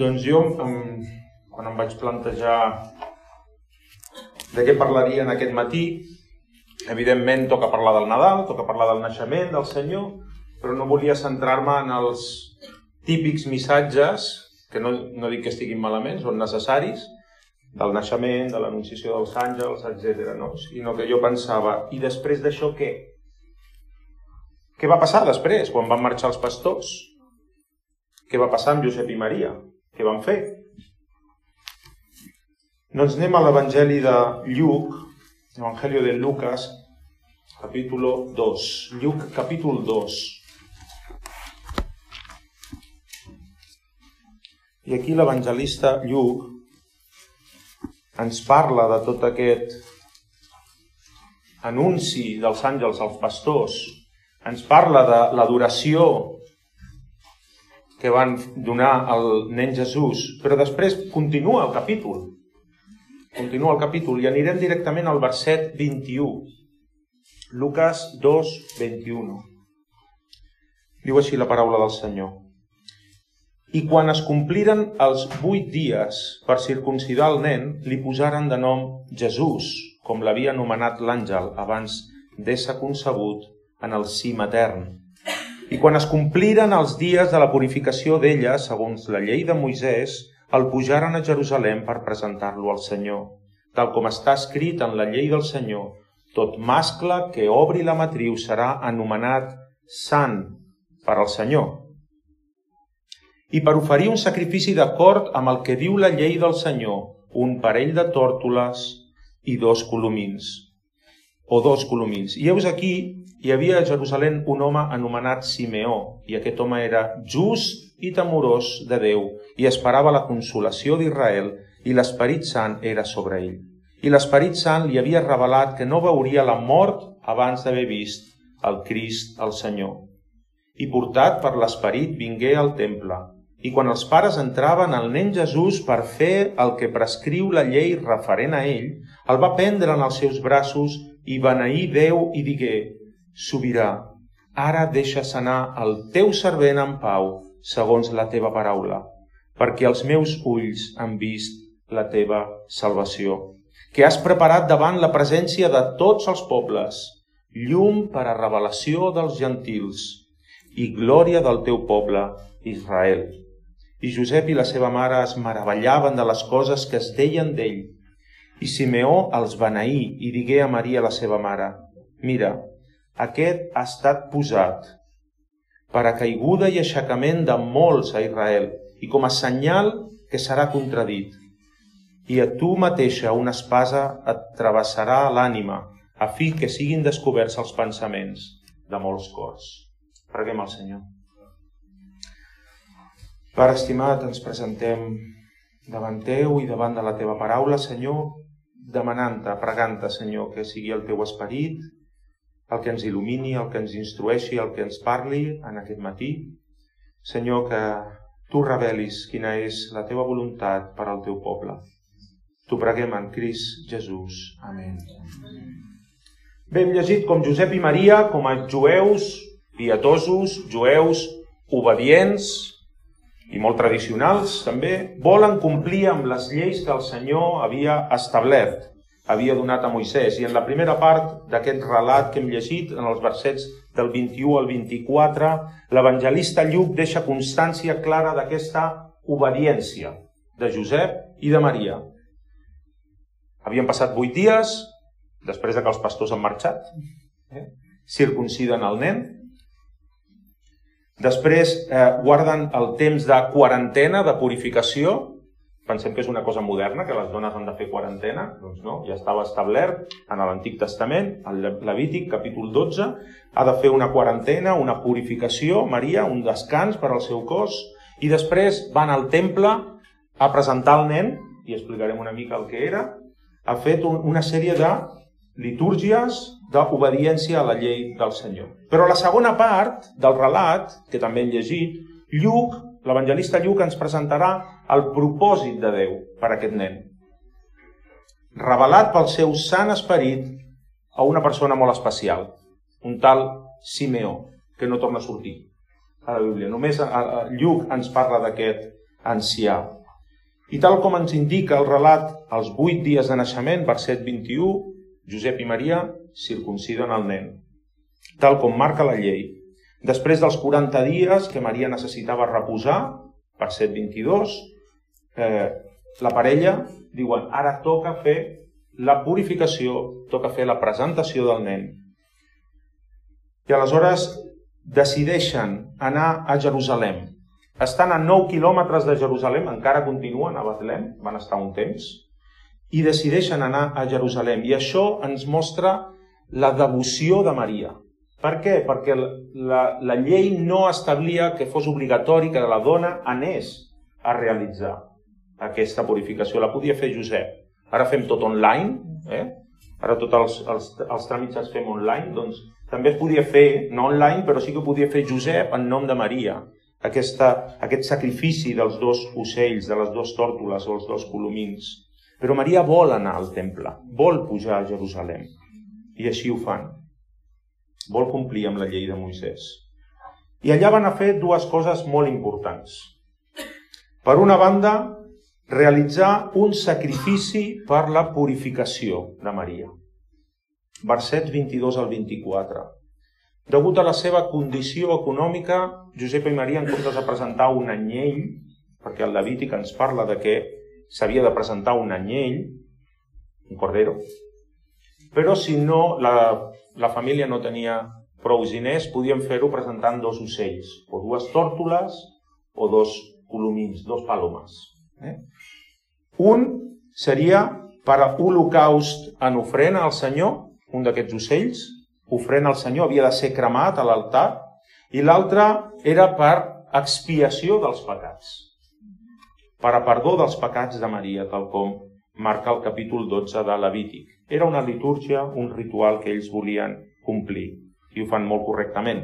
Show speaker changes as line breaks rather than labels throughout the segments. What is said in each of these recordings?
Doncs jo, quan em vaig plantejar de què parlaria en aquest matí, evidentment toca parlar del Nadal, toca parlar del naixement del Senyor, però no volia centrar-me en els típics missatges, que no, no dic que estiguin malament, són necessaris, del naixement, de l'anunciació dels àngels, etc. No? Sinó que jo pensava, i després d'això què? Què va passar després, quan van marxar els pastors? Què va passar amb Josep i Maria? Què van fer? Doncs anem a l'Evangeli de Lluc, l'Evangeli de Lucas, capítol 2. Lluc, capítol 2. I aquí l'evangelista Lluc ens parla de tot aquest anunci dels àngels als pastors, ens parla de l'adoració que van donar al nen Jesús, però després continua el capítol. Continua el capítol i anirem directament al verset 21. Lucas 2, 21. Diu així la paraula del Senyor. I quan es compliren els vuit dies per circuncidar el nen, li posaren de nom Jesús, com l'havia anomenat l'àngel abans d'ésser concebut en el sí matern. I quan es compliren els dies de la purificació d'ella, segons la llei de Moisès, el pujaren a Jerusalem per presentar-lo al Senyor. Tal com està escrit en la llei del Senyor, tot mascle que obri la matriu serà anomenat sant per al Senyor. I per oferir un sacrifici d'acord amb el que diu la llei del Senyor, un parell de tòrtoles i dos colomins. O dos colomins. I heus aquí hi havia a Jerusalem un home anomenat Simeó, i aquest home era just i temorós de Déu, i esperava la consolació d'Israel, i l'Esperit Sant era sobre ell. I l'Esperit Sant li havia revelat que no veuria la mort abans d'haver vist el Crist, el Senyor. I portat per l'Esperit vingué al temple, i quan els pares entraven, el nen Jesús, per fer el que prescriu la llei referent a ell, el va prendre en els seus braços i beneir Déu i digué, Sobirà, ara deixes anar el teu servent en pau, segons la teva paraula, perquè els meus ulls han vist la teva salvació, que has preparat davant la presència de tots els pobles, llum per a revelació dels gentils i glòria del teu poble, Israel. I Josep i la seva mare es meravellaven de les coses que es deien d'ell. I Simeó els beneí i digué a Maria, la seva mare, Mira, aquest ha estat posat per a caiguda i aixecament de molts a Israel i com a senyal que serà contradit. I a tu mateixa una espasa et travessarà l'ànima a fi que siguin descoberts els pensaments de molts cors. Preguem al Senyor. Pare estimat, ens presentem davant teu i davant de la teva paraula, Senyor, demanant-te, pregant-te, Senyor, que sigui el teu esperit el que ens il·lumini, el que ens instrueixi, el que ens parli en aquest matí. Senyor, que tu revelis quina és la teva voluntat per al teu poble. T'ho preguem en Crist Jesús. Amén. Bé, hem llegit com Josep i Maria, com a jueus pietosos, jueus obedients i molt tradicionals també, volen complir amb les lleis que el Senyor havia establert havia donat a Moisès. I en la primera part d'aquest relat que hem llegit, en els versets del 21 al 24, l'evangelista Lluc deixa constància clara d'aquesta obediència de Josep i de Maria. Havien passat vuit dies, després de que els pastors han marxat, eh? circunciden el nen, després eh, guarden el temps de quarantena, de purificació, pensem que és una cosa moderna, que les dones han de fer quarantena, doncs no, ja estava establert en l'Antic Testament, el Levític, capítol 12, ha de fer una quarantena, una purificació, Maria, un descans per al seu cos, i després van al temple a presentar el nen, i explicarem una mica el que era, ha fet un, una sèrie de litúrgies d'obediència a la llei del Senyor. Però la segona part del relat, que també hem llegit, Lluc l'evangelista Lluc ens presentarà el propòsit de Déu per a aquest nen. Revelat pel seu sant esperit a una persona molt especial, un tal Simeó, que no torna a sortir a la Bíblia. Només Lluc ens parla d'aquest ancià. I tal com ens indica el relat, als vuit dies de naixement, verset 21, Josep i Maria circunciden el nen, tal com marca la llei. Després dels 40 dies que Maria necessitava reposar, verset 22, eh, la parella diuen ara toca fer la purificació, toca fer la presentació del nen. I aleshores decideixen anar a Jerusalem, estan a 9 quilòmetres de Jerusalem, encara continuen a Betlem, van estar un temps, i decideixen anar a Jerusalem. I això ens mostra la devoció de Maria. Per què? Perquè la, la llei no establia que fos obligatori que la dona anés a realitzar aquesta purificació. La podia fer Josep. Ara fem tot online, eh? ara tots els, els, els tràmits els fem online, doncs també es podia fer, no online, però sí que podia fer Josep en nom de Maria aquesta, aquest sacrifici dels dos ocells, de les dues tòrtoles o els dos colomins. Però Maria vol anar al temple, vol pujar a Jerusalem. I així ho fan. Vol complir amb la llei de Moisès. I allà van a fer dues coses molt importants. Per una banda, realitzar un sacrifici per la purificació de Maria. Verset 22 al 24. Degut a la seva condició econòmica, Josep i Maria, en comptes de presentar un anyell, perquè el Levític ens parla de que s'havia de presentar un anyell, un cordero, però si no, la, la família no tenia prou diners, podien fer-ho presentant dos ocells, o dues tòrtoles, o dos colomins, dos palomes. Eh? Un seria per a holocaust en ofrena al Senyor, un d'aquests ocells, ofrena al Senyor havia de ser cremat a l'altar i l'altre era per expiació dels pecats, per a perdó dels pecats de Maria, tal com marca el capítol 12 de Levític. Era una litúrgia, un ritual que ells volien complir i ho fan molt correctament.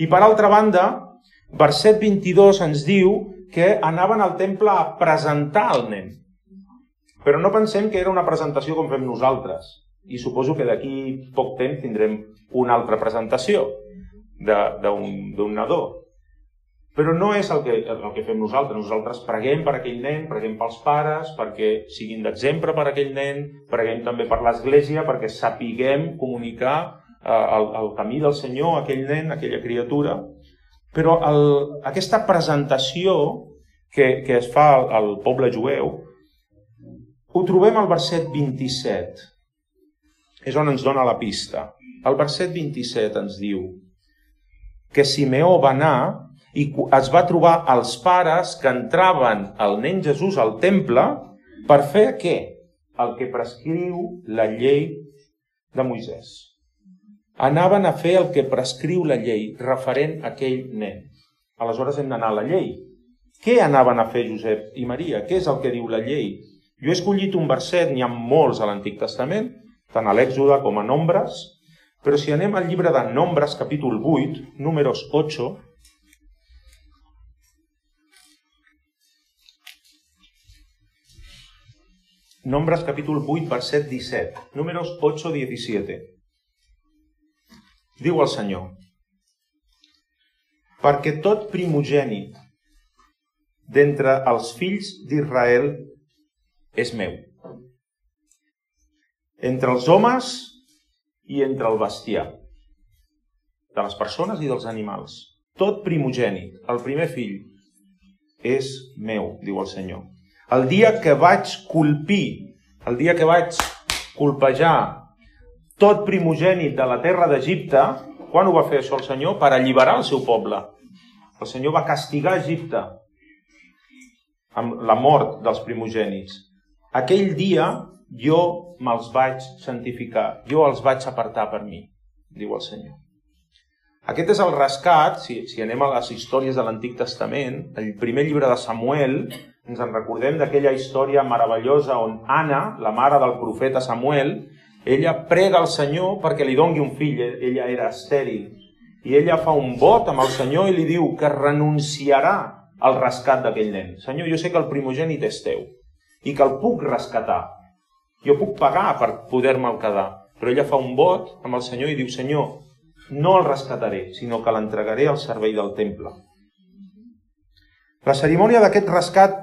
I per altra banda, verset 22 ens diu que anaven al temple a presentar el nen. Però no pensem que era una presentació com fem nosaltres. I suposo que d'aquí poc temps tindrem una altra presentació d'un nadó. Però no és el que, el que fem nosaltres. Nosaltres preguem per aquell nen, preguem pels pares, perquè siguin d'exemple per aquell nen, preguem també per l'Església, perquè sapiguem comunicar eh, el, el camí del Senyor a aquell nen, a aquella criatura. Però el, aquesta presentació que, que es fa al, al poble jueu ho trobem al verset 27. És on ens dona la pista. El verset 27 ens diu que Simeó va anar i es va trobar els pares que entraven el nen Jesús al temple per fer què? El que prescriu la llei de Moisès. Anaven a fer el que prescriu la llei referent a aquell nen. Aleshores hem d'anar a la llei. Què anaven a fer Josep i Maria? Què és el que diu la llei? Jo he escollit un verset, n'hi ha molts a l'Antic Testament, tant a l'Èxode com a Nombres, però si anem al llibre de Nombres, capítol 8, números 8, Nombres capítol 8, verset 17. Números 8, 17. Diu el Senyor, perquè tot primogènit d'entre els fills d'Israel és meu. Entre els homes i entre el bestiar, de les persones i dels animals. Tot primogènit, el primer fill, és meu, diu el Senyor. El dia que vaig colpir, el dia que vaig colpejar tot primogènit de la terra d'Egipte, quan ho va fer això el Senyor? Per alliberar el seu poble. El Senyor va castigar Egipte amb la mort dels primogènits. Aquell dia jo me'ls vaig santificar, jo els vaig apartar per mi, diu el Senyor. Aquest és el rescat, si, si anem a les històries de l'Antic Testament, el primer llibre de Samuel, ens en recordem d'aquella història meravellosa on Anna, la mare del profeta Samuel, ella prega al Senyor perquè li dongui un fill, ella era estèril, i ella fa un vot amb el Senyor i li diu que renunciarà al rescat d'aquell nen. Senyor, jo sé que el primogènit és teu i que el puc rescatar, jo puc pagar per poder-me'l quedar. Però ella fa un vot amb el Senyor i diu, Senyor, no el rescataré, sinó que l'entregaré al servei del temple. La cerimònia d'aquest rescat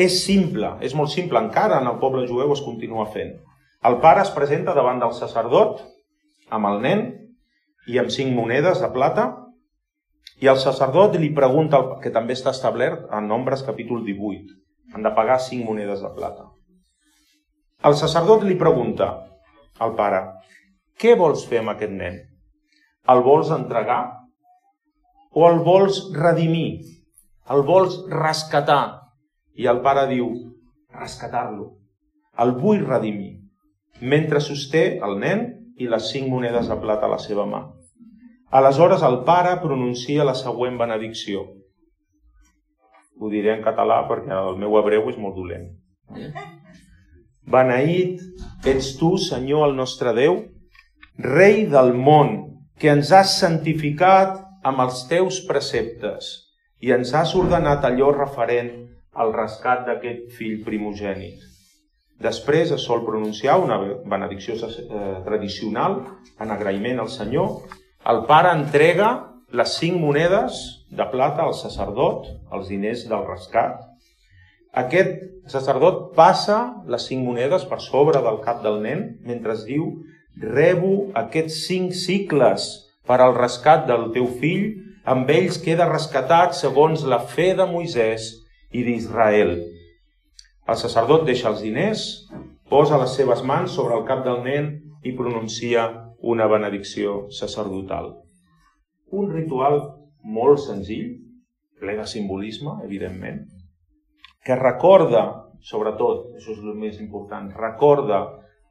és simple, és molt simple, encara en el poble jueu es continua fent. El pare es presenta davant del sacerdot amb el nen i amb cinc monedes de plata i el sacerdot li pregunta, que també està establert en Nombres capítol 18, han de pagar cinc monedes de plata. El sacerdot li pregunta al pare, què vols fer amb aquest nen? El vols entregar? O el vols redimir? El vols rescatar? I el pare diu, rescatar-lo. El vull redimir. Mentre sosté el nen i les cinc monedes de plata a la seva mà. Aleshores el pare pronuncia la següent benedicció. Ho diré en català perquè el meu hebreu és molt dolent. Beneït ets tu, Senyor, el nostre Déu, Rei del món, que ens has santificat amb els teus preceptes i ens has ordenat allò referent al rescat d'aquest fill primogènit. Després es sol pronunciar una benedicció eh, tradicional en agraïment al Senyor. El pare entrega les cinc monedes de plata al sacerdot, els diners del rescat. Aquest sacerdot passa les cinc monedes per sobre del cap del nen mentre es diu rebo aquests cinc cicles per al rescat del teu fill, amb ells queda rescatat segons la fe de Moisès i d'Israel. El sacerdot deixa els diners, posa les seves mans sobre el cap del nen i pronuncia una benedicció sacerdotal. Un ritual molt senzill, ple de simbolisme, evidentment, que recorda, sobretot, això és el més important, recorda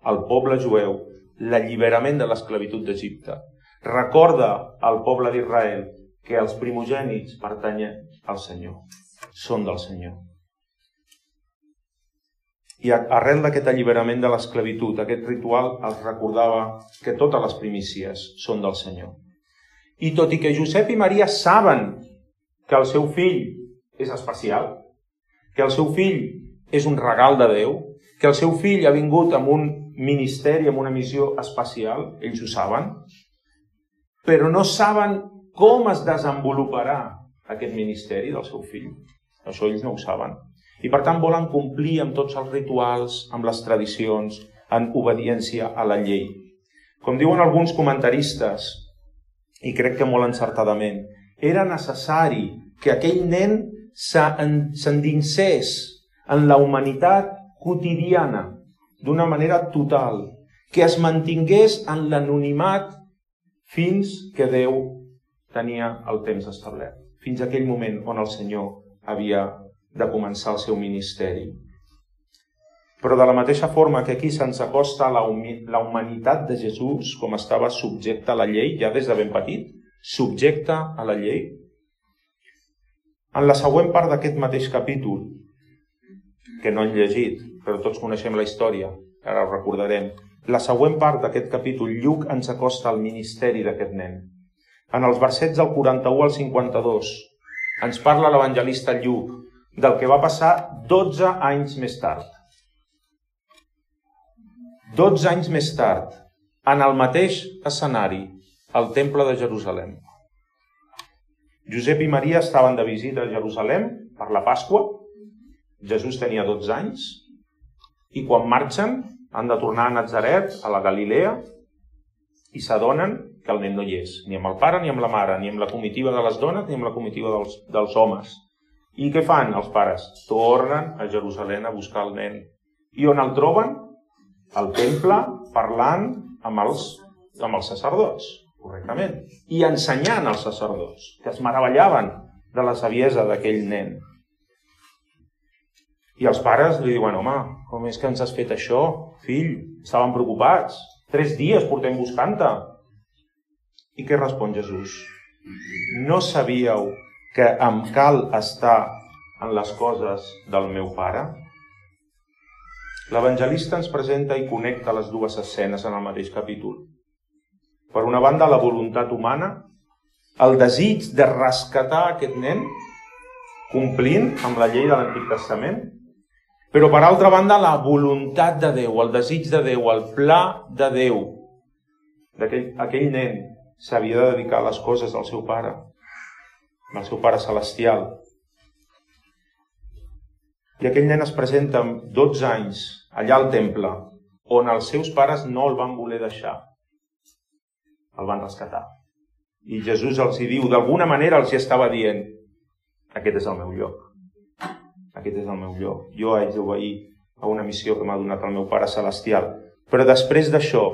al poble jueu l'alliberament de l'esclavitud d'Egipte. Recorda al poble d'Israel que els primogènits pertanyen al Senyor, són del Senyor. I arrel d'aquest alliberament de l'esclavitud, aquest ritual els recordava que totes les primícies són del Senyor. I tot i que Josep i Maria saben que el seu fill és especial, que el seu fill és un regal de Déu, que el seu fill ha vingut amb un ministeri, amb una missió especial, ells ho saben, però no saben com es desenvoluparà aquest ministeri del seu fill. Això ells no ho saben. I per tant volen complir amb tots els rituals, amb les tradicions, en obediència a la llei. Com diuen alguns comentaristes, i crec que molt encertadament, era necessari que aquell nen s'endinsés en la humanitat quotidiana d'una manera total, que es mantingués en l'anonimat fins que Déu tenia el temps establert, fins aquell moment on el Senyor havia de començar el seu ministeri. Però de la mateixa forma que aquí se'ns acosta la, la humanitat de Jesús, com estava subjecte a la llei, ja des de ben petit, subjecte a la llei, en la següent part d'aquest mateix capítol, que no han llegit, però tots coneixem la història, ara ho recordarem. La següent part d'aquest capítol, Lluc ens acosta al ministeri d'aquest nen. En els versets del 41 al 52 ens parla l'evangelista Lluc del que va passar 12 anys més tard. 12 anys més tard, en el mateix escenari, al Temple de Jerusalem. Josep i Maria estaven de visita a Jerusalem per la Pasqua. Jesús tenia 12 anys i quan marxen han de tornar a Nazaret, a la Galilea, i s'adonen que el nen no hi és, ni amb el pare ni amb la mare, ni amb la comitiva de les dones ni amb la comitiva dels, dels homes. I què fan els pares? Tornen a Jerusalem a buscar el nen. I on el troben? Al temple, parlant amb els, amb els sacerdots, correctament. I ensenyant als sacerdots, que es meravellaven de la saviesa d'aquell nen. I els pares li diuen, home, com és que ens has fet això, fill? Estaven preocupats. Tres dies portem buscant-te. I què respon Jesús? No sabíeu que em cal estar en les coses del meu pare? L'evangelista ens presenta i connecta les dues escenes en el mateix capítol. Per una banda, la voluntat humana, el desig de rescatar aquest nen, complint amb la llei de l'Antic Testament, però, per altra banda, la voluntat de Déu, el desig de Déu, el pla de Déu, d'aquell aquell nen s'havia de dedicar a les coses del seu pare, del seu pare celestial. I aquell nen es presenta amb 12 anys allà al temple, on els seus pares no el van voler deixar. El van rescatar. I Jesús els hi diu, d'alguna manera els hi estava dient, aquest és el meu lloc. Aquest és el meu lloc. Jo haig d'obeir a una missió que m'ha donat el meu Pare Celestial. Però després d'això,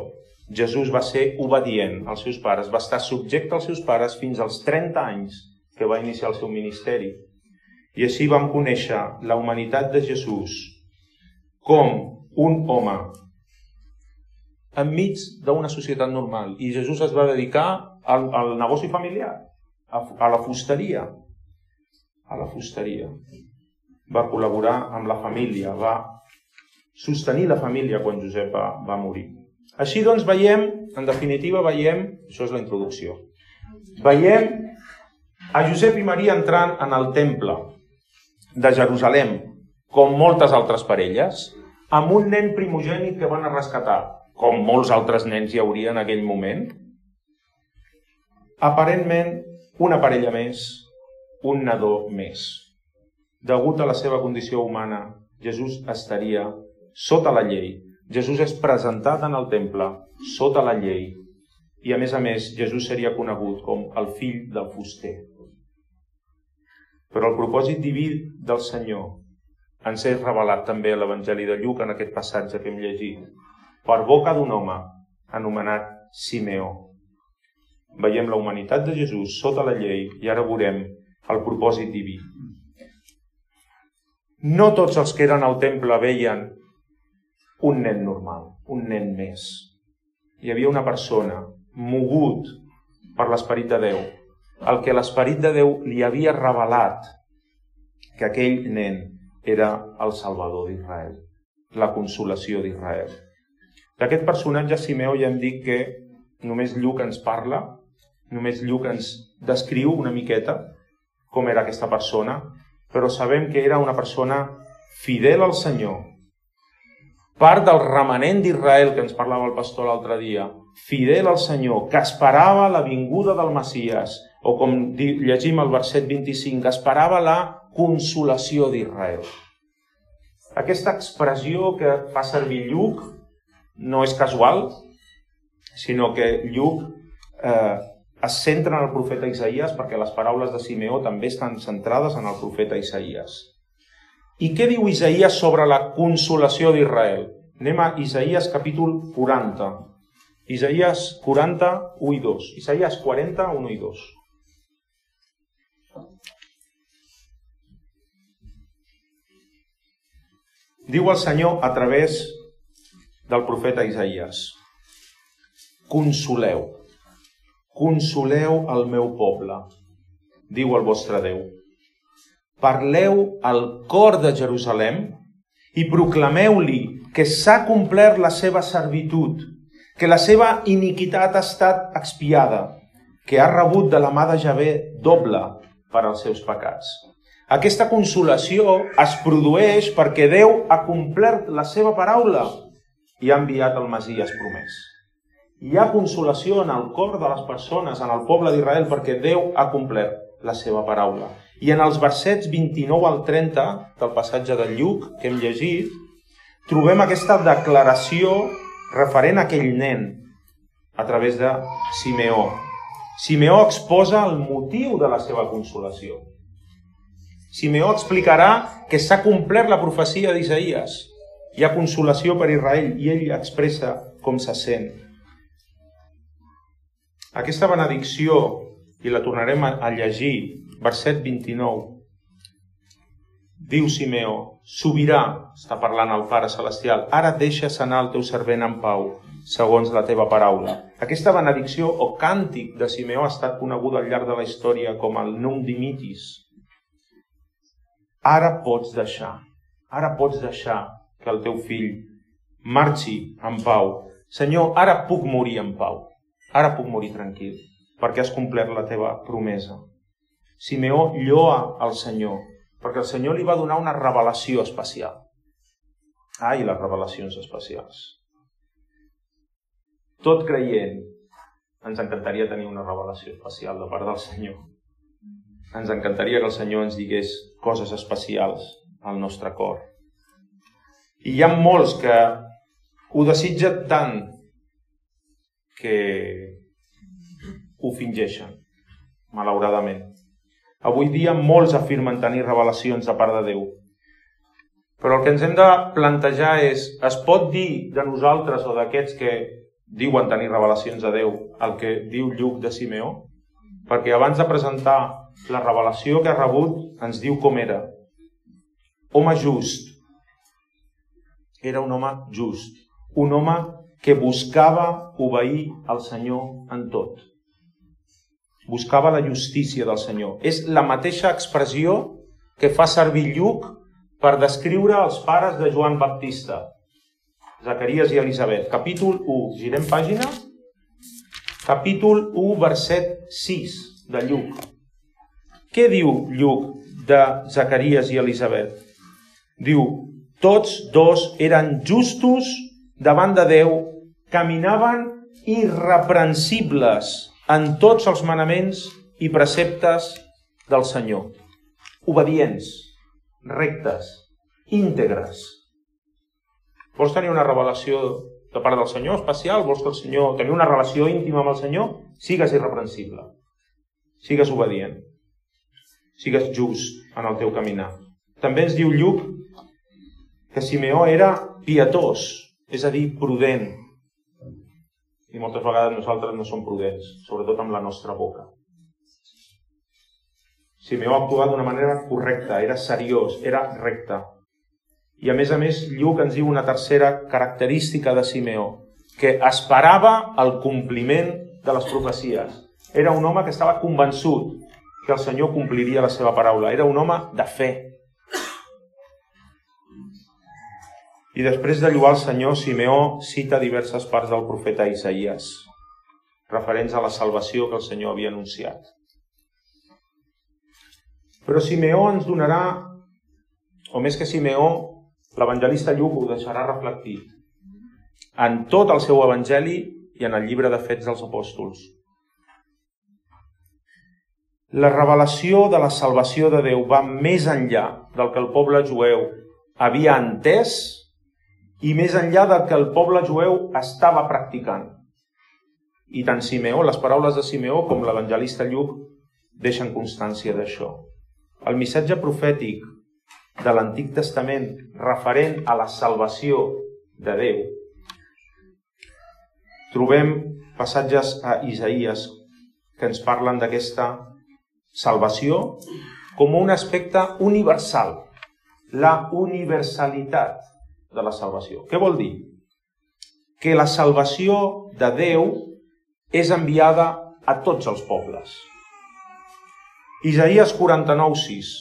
Jesús va ser obedient als seus pares, va estar subjecte als seus pares fins als 30 anys que va iniciar el seu ministeri. I així vam conèixer la humanitat de Jesús com un home enmig d'una societat normal. I Jesús es va dedicar al, al negoci familiar, a, a la fusteria. A la fusteria. Va col·laborar amb la família, va sostenir la família quan Josep va, va morir. Així doncs veiem, en definitiva veiem, això és la introducció, veiem a Josep i Maria entrant en el temple, de Jerusalem, com moltes altres parelles, amb un nen primogènit que van a rescatar, com molts altres nens hi hauria en aquell moment. Aparentment, una parella més, un nadó més. Degut a la seva condició humana, Jesús estaria sota la llei. Jesús és presentat en el temple sota la llei i, a més a més, Jesús seria conegut com el fill del fuster. Però el propòsit diví del Senyor ens és revelat també a l'Evangeli de Lluc en aquest passatge que hem llegit, per boca d'un home anomenat Simeó. Veiem la humanitat de Jesús sota la llei i ara veurem el propòsit diví. No tots els que eren al temple veien un nen normal, un nen més. Hi havia una persona mogut per l'esperit de Déu, el que l'Esperit de Déu li havia revelat que aquell nen era el Salvador d'Israel, la consolació d'Israel. D'aquest personatge Simeó ja hem dit que només Lluc ens parla, només Lluc ens descriu una miqueta com era aquesta persona, però sabem que era una persona fidel al Senyor, part del remanent d'Israel que ens parlava el pastor l'altre dia, fidel al Senyor, que esperava la vinguda del Messies, o com llegim al verset 25, esperava la consolació d'Israel. Aquesta expressió que fa servir Lluc no és casual, sinó que Lluc eh, es centra en el profeta Isaías perquè les paraules de Simeó també estan centrades en el profeta Isaías. I què diu Isaías sobre la consolació d'Israel? Anem a Isaías capítol 40. Isaías 40, 1 i 2. Isaías 40, 1 i 2. Diu el Senyor a través del profeta Isaías, consoleu, consoleu el meu poble, diu el vostre Déu. Parleu al cor de Jerusalem i proclameu-li que s'ha complert la seva servitud, que la seva iniquitat ha estat expiada, que ha rebut de la mà de Javé doble per als seus pecats. Aquesta consolació es produeix perquè Déu ha complert la seva paraula i ha enviat el Masies promès. Hi ha consolació en el cor de les persones, en el poble d'Israel, perquè Déu ha complert la seva paraula. I en els versets 29 al 30 del passatge de Lluc que hem llegit, trobem aquesta declaració referent a aquell nen a través de Simeó. Simeó exposa el motiu de la seva consolació. Simeó explicarà que s'ha complert la profecia d'Isaïes. Hi ha consolació per Israel i ell expressa com se sent. Aquesta benedicció, i la tornarem a llegir, verset 29, diu Simeó, sobirà, està parlant el Pare Celestial, ara deixes anar el teu servent en pau, segons la teva paraula. Aquesta benedicció o càntic de Simeó ha estat coneguda al llarg de la història com el Num Dimitis, ara pots deixar, ara pots deixar que el teu fill marxi en pau. Senyor, ara puc morir en pau, ara puc morir tranquil, perquè has complert la teva promesa. Simeó lloa al Senyor, perquè el Senyor li va donar una revelació especial. Ai, les revelacions especials. Tot creient, ens encantaria tenir una revelació especial de part del Senyor. Ens encantaria que el Senyor ens digués coses especials al nostre cor. I hi ha molts que ho desitgen tant que ho fingeixen, malauradament. Avui dia molts afirmen tenir revelacions de part de Déu. Però el que ens hem de plantejar és, es pot dir de nosaltres o d'aquests que diuen tenir revelacions de Déu el que diu Lluc de Simeó? Perquè abans de presentar la revelació que ha rebut, ens diu com era. Home just. Era un home just. Un home que buscava obeir al Senyor en tot. Buscava la justícia del Senyor. És la mateixa expressió que fa servir Lluc per descriure els pares de Joan Baptista, Zacarias i Elisabet. Capítol 1. Girem pàgina. Capítol 1, verset 6 de Lluc. Què diu Lluc de Zacarias i Elisabet? Diu, tots dos eren justos davant de Déu, caminaven irreprensibles en tots els manaments i preceptes del Senyor. Obedients, rectes, íntegres. Vols tenir una revelació de part del Senyor especial? Vols que el Senyor tenir una relació íntima amb el Senyor? Sigues irreprensible. Sigues obedient. Sigues just en el teu caminar. També ens diu Lluc que Simeó era pietós, és a dir, prudent, i moltes vegades nosaltres no som prudents, sobretot amb la nostra boca. Simeó actuat d'una manera correcta, era seriós, era recte. I a més a més, Lluc ens diu una tercera característica de Simeó, que esperava el compliment de les profecies. Era un home que estava convençut que el Senyor compliria la seva paraula. Era un home de fe, I després de lluar el Senyor, Simeó cita diverses parts del profeta Isaías, referents a la salvació que el Senyor havia anunciat. Però Simeó ens donarà, o més que Simeó, l'evangelista Lluc ho deixarà reflectit en tot el seu evangeli i en el llibre de Fets dels Apòstols. La revelació de la salvació de Déu va més enllà del que el poble jueu havia entès i més enllà del que el poble jueu estava practicant. I tant Simeó, les paraules de Simeó com l'evangelista Lluc deixen constància d'això. El missatge profètic de l'Antic Testament referent a la salvació de Déu. Trobem passatges a Isaías que ens parlen d'aquesta salvació com un aspecte universal, la universalitat de la salvació. Què vol dir? Que la salvació de Déu és enviada a tots els pobles. Isaías 49:6.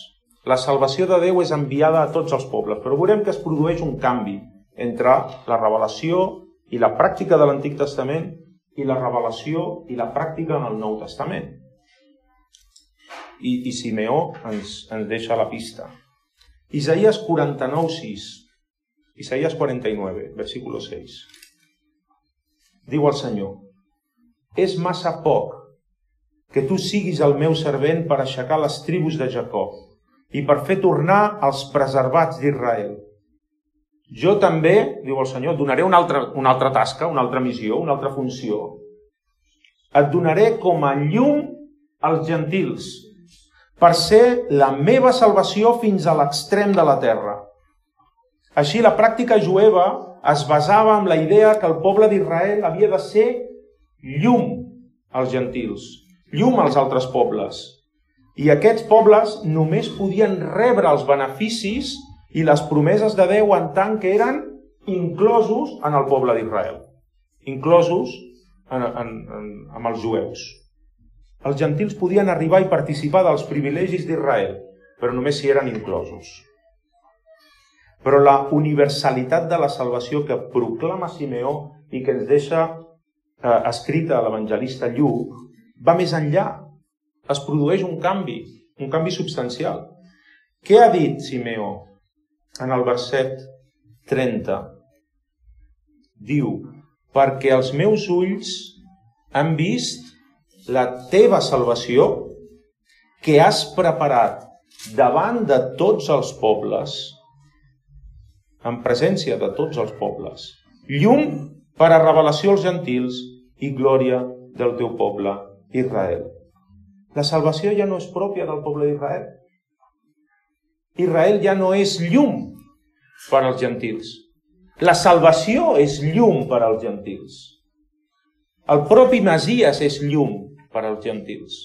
La salvació de Déu és enviada a tots els pobles, però veurem que es produeix un canvi entre la revelació i la pràctica de l'Antic Testament i la revelació i la pràctica en el Nou Testament. I, i Simeó ens, ens deixa la pista. Isaías 49:6 Isaías 49, versículo 6. Diu el Senyor, és massa poc que tu siguis el meu servent per aixecar les tribus de Jacob i per fer tornar els preservats d'Israel. Jo també, diu el Senyor, donaré una altra, una altra tasca, una altra missió, una altra funció. Et donaré com a llum als gentils per ser la meva salvació fins a l'extrem de la terra. Així, la pràctica jueva es basava en la idea que el poble d'Israel havia de ser llum als gentils, llum als altres pobles. I aquests pobles només podien rebre els beneficis i les promeses de Déu en tant que eren inclosos en el poble d'Israel, inclosos en, en, en, amb els jueus. Els gentils podien arribar i participar dels privilegis d'Israel, però només si eren inclosos. Però la universalitat de la salvació que proclama Simeó i que ens deixa eh, escrita l'evangelista Lluc va més enllà. Es produeix un canvi, un canvi substancial. Què ha dit Simeó en el verset 30? Diu, perquè els meus ulls han vist la teva salvació que has preparat davant de tots els pobles en presència de tots els pobles. Llum per a revelació als gentils i glòria del teu poble, Israel. La salvació ja no és pròpia del poble d'Israel. Israel ja no és llum per als gentils. La salvació és llum per als gentils. El propi Masies és llum per als gentils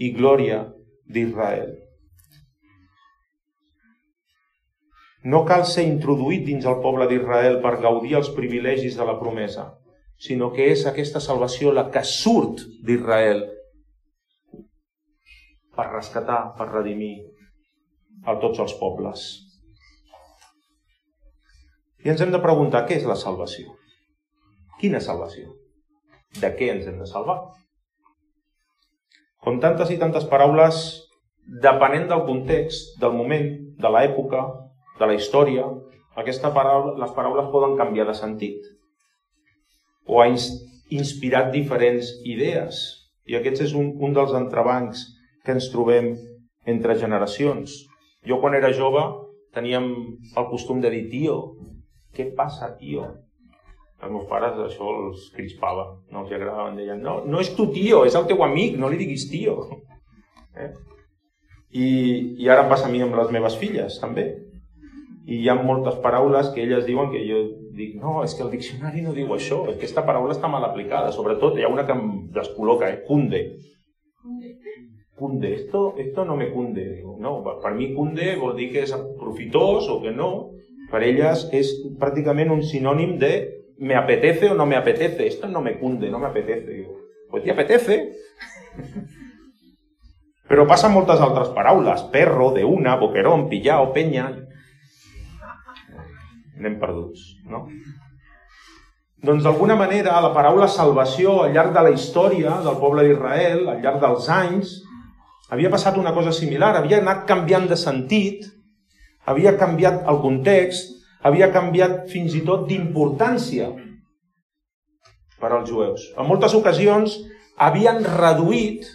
i glòria d'Israel. No cal ser introduït dins el poble d'Israel per gaudir els privilegis de la promesa, sinó que és aquesta salvació la que surt d'Israel per rescatar, per redimir a tots els pobles. I ens hem de preguntar què és la salvació? Quina salvació? De què ens hem de salvar? Com tantes i tantes paraules, depenent del context, del moment, de l'època, de la història, aquesta paraula, les paraules poden canviar de sentit o ha inspirat diferents idees. I aquest és un, un dels entrebancs que ens trobem entre generacions. Jo quan era jove teníem el costum de dir tio, què passa tio? Els meus pares això els crispava, no els agradava, deien no, no és tu tio, és el teu amic, no li diguis tio. Eh? I, I ara passa a mi amb les meves filles també i hi ha moltes paraules que elles diuen que jo dic, no, és que el diccionari no diu això, és que aquesta paraula està mal aplicada. Sobretot hi ha una que em descol·loca, eh? cunde. Cunde, esto, esto no me cunde. No, per mi cunde vol dir que és profitós o que no. Per elles és pràcticament un sinònim de me apetece o no me apetece. Esto no me cunde, no me apetece. Digo, pues te apetece. Però passen moltes altres paraules. Perro, de una, boquerón, pillao, penya anem perduts, no? Doncs d'alguna manera la paraula salvació al llarg de la història del poble d'Israel, al llarg dels anys, havia passat una cosa similar, havia anat canviant de sentit, havia canviat el context, havia canviat fins i tot d'importància per als jueus. En moltes ocasions havien reduït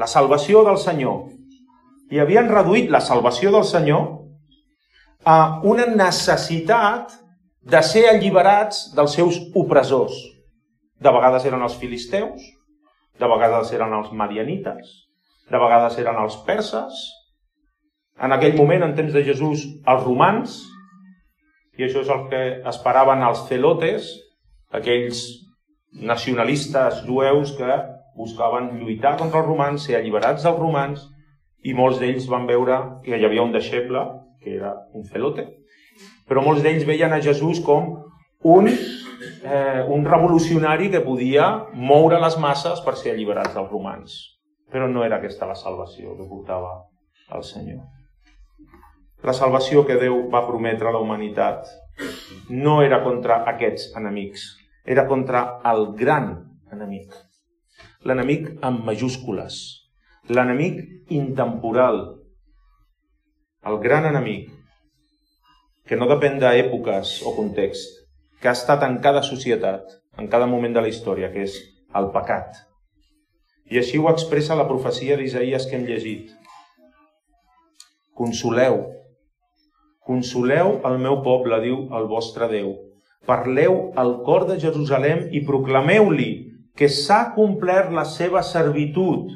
la salvació del Senyor i havien reduït la salvació del Senyor a una necessitat de ser alliberats dels seus opressors. De vegades eren els filisteus, de vegades eren els marianites, de vegades eren els perses, en aquell moment, en temps de Jesús, els romans, i això és el que esperaven els celotes, aquells nacionalistes jueus que buscaven lluitar contra els romans, ser alliberats dels romans, i molts d'ells van veure que hi havia un deixeble que era un celote, però molts d'ells veien a Jesús com un, eh, un revolucionari que podia moure les masses per ser alliberats dels romans. Però no era aquesta la salvació que portava el Senyor. La salvació que Déu va prometre a la humanitat no era contra aquests enemics, era contra el gran enemic. L'enemic amb majúscules, l'enemic intemporal, el gran enemic, que no depèn d'èpoques o context, que ha estat en cada societat, en cada moment de la història, que és el pecat. I així ho expressa la profecia d'Isaïes que hem llegit. Consoleu, consoleu el meu poble, diu el vostre Déu. Parleu al cor de Jerusalem i proclameu-li que s'ha complert la seva servitud,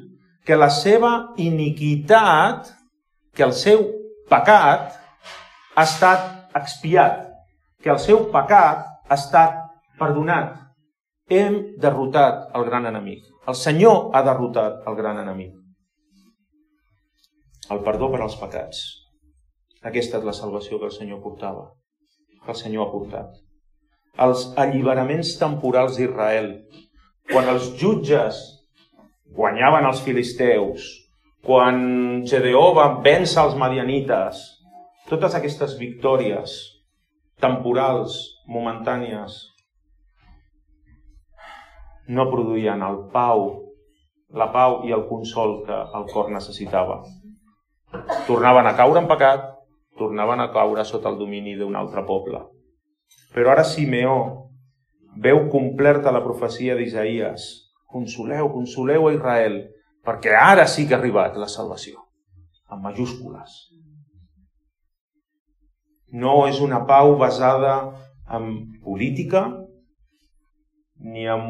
que la seva iniquitat, que el seu pecat ha estat expiat, que el seu pecat ha estat perdonat. Hem derrotat el gran enemic. El Senyor ha derrotat el gran enemic. El perdó per als pecats. Aquesta és la salvació que el Senyor portava, que el Senyor ha portat. Els alliberaments temporals d'Israel, quan els jutges guanyaven els filisteus, quan Gedeó va vèncer els madianites, totes aquestes victòries temporals, momentànies, no produïen el pau, la pau i el consol que el cor necessitava. Tornaven a caure en pecat, tornaven a caure sota el domini d'un altre poble. Però ara Simeó veu complerta la profecia d'Isaïes. Consoleu, consoleu a Israel, perquè ara sí que ha arribat la salvació, amb majúscules. No és una pau basada en política, ni en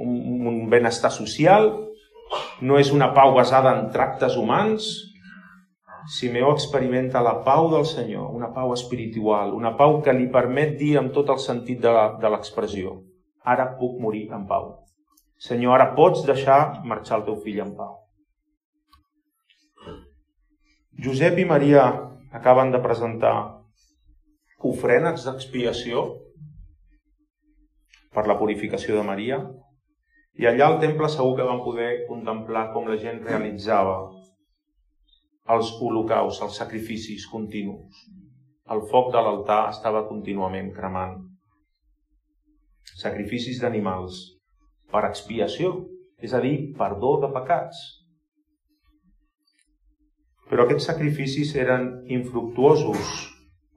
un benestar social, no és una pau basada en tractes humans. Simeó experimenta la pau del Senyor, una pau espiritual, una pau que li permet dir amb tot el sentit de l'expressió ara puc morir en pau. Senyor, ara pots deixar marxar el teu fill en pau. Josep i Maria acaben de presentar ofrenes d'expiació per la purificació de Maria i allà al temple segur que van poder contemplar com la gent realitzava els holocaus, els sacrificis continus. El foc de l'altar estava contínuament cremant. Sacrificis d'animals per expiació, és a dir, perdó de pecats. Però aquests sacrificis eren infructuosos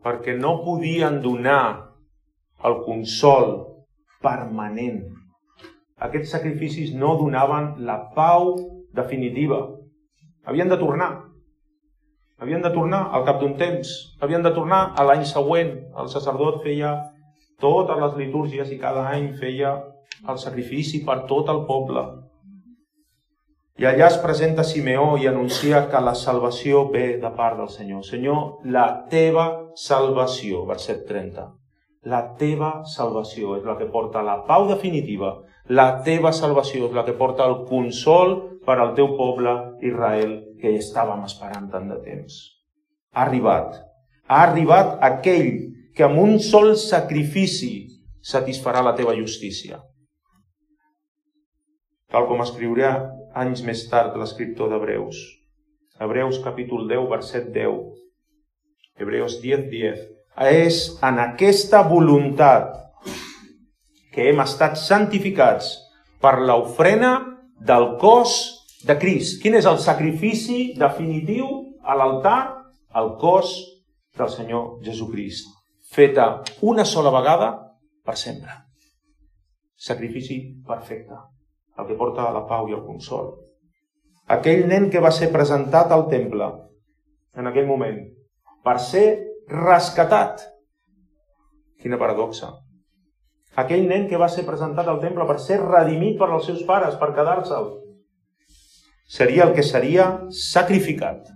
perquè no podien donar el consol permanent. Aquests sacrificis no donaven la pau definitiva. Havien de tornar. Havien de tornar al cap d'un temps. Havien de tornar a l'any següent. El sacerdot feia totes les litúrgies i cada any feia el sacrifici per tot el poble. I allà es presenta Simeó i anuncia que la salvació ve de part del Senyor. Senyor, la teva salvació, verset 30. La teva salvació és la que porta la pau definitiva. La teva salvació és la que porta el consol per al teu poble Israel que estàvem esperant tant de temps. Ha arribat. Ha arribat aquell que amb un sol sacrifici satisfarà la teva justícia. Tal com escriurà anys més tard l'escriptor d'Hebreus. Hebreus capítol 10, verset 10. Hebreus 10, 10. És en aquesta voluntat que hem estat santificats per l'ofrena del cos de Crist. Quin és el sacrifici definitiu a l'altar? El cos del Senyor Jesucrist, feta una sola vegada per sempre. Sacrifici perfecte el que porta a la pau i el consol. Aquell nen que va ser presentat al temple en aquell moment per ser rescatat. Quina paradoxa. Aquell nen que va ser presentat al temple per ser redimit per als seus pares, per quedar-se'l, seria el que seria sacrificat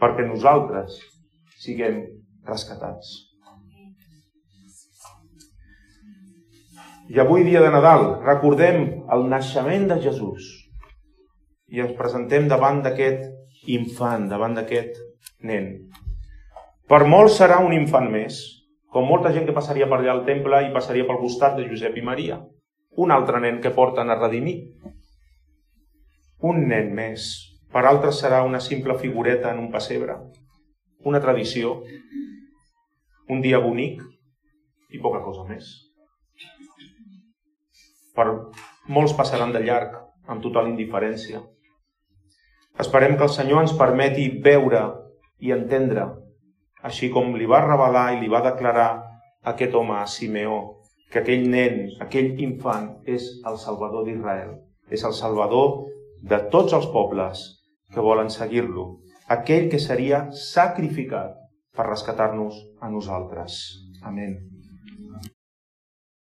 perquè nosaltres siguem rescatats. I avui, dia de Nadal, recordem el naixement de Jesús i ens presentem davant d'aquest infant, davant d'aquest nen. Per molts serà un infant més, com molta gent que passaria per allà al temple i passaria pel costat de Josep i Maria. Un altre nen que porten a redimir. Un nen més. Per altres serà una simple figureta en un pessebre. Una tradició. Un dia bonic i poca cosa més per molts passaran de llarg amb total indiferència. Esperem que el Senyor ens permeti veure i entendre, així com li va revelar i li va declarar aquest home a Simeó, que aquell nen, aquell infant, és el Salvador d'Israel, és el Salvador de tots els pobles que volen seguir-lo, aquell que seria sacrificat per rescatar-nos a nosaltres. Amén.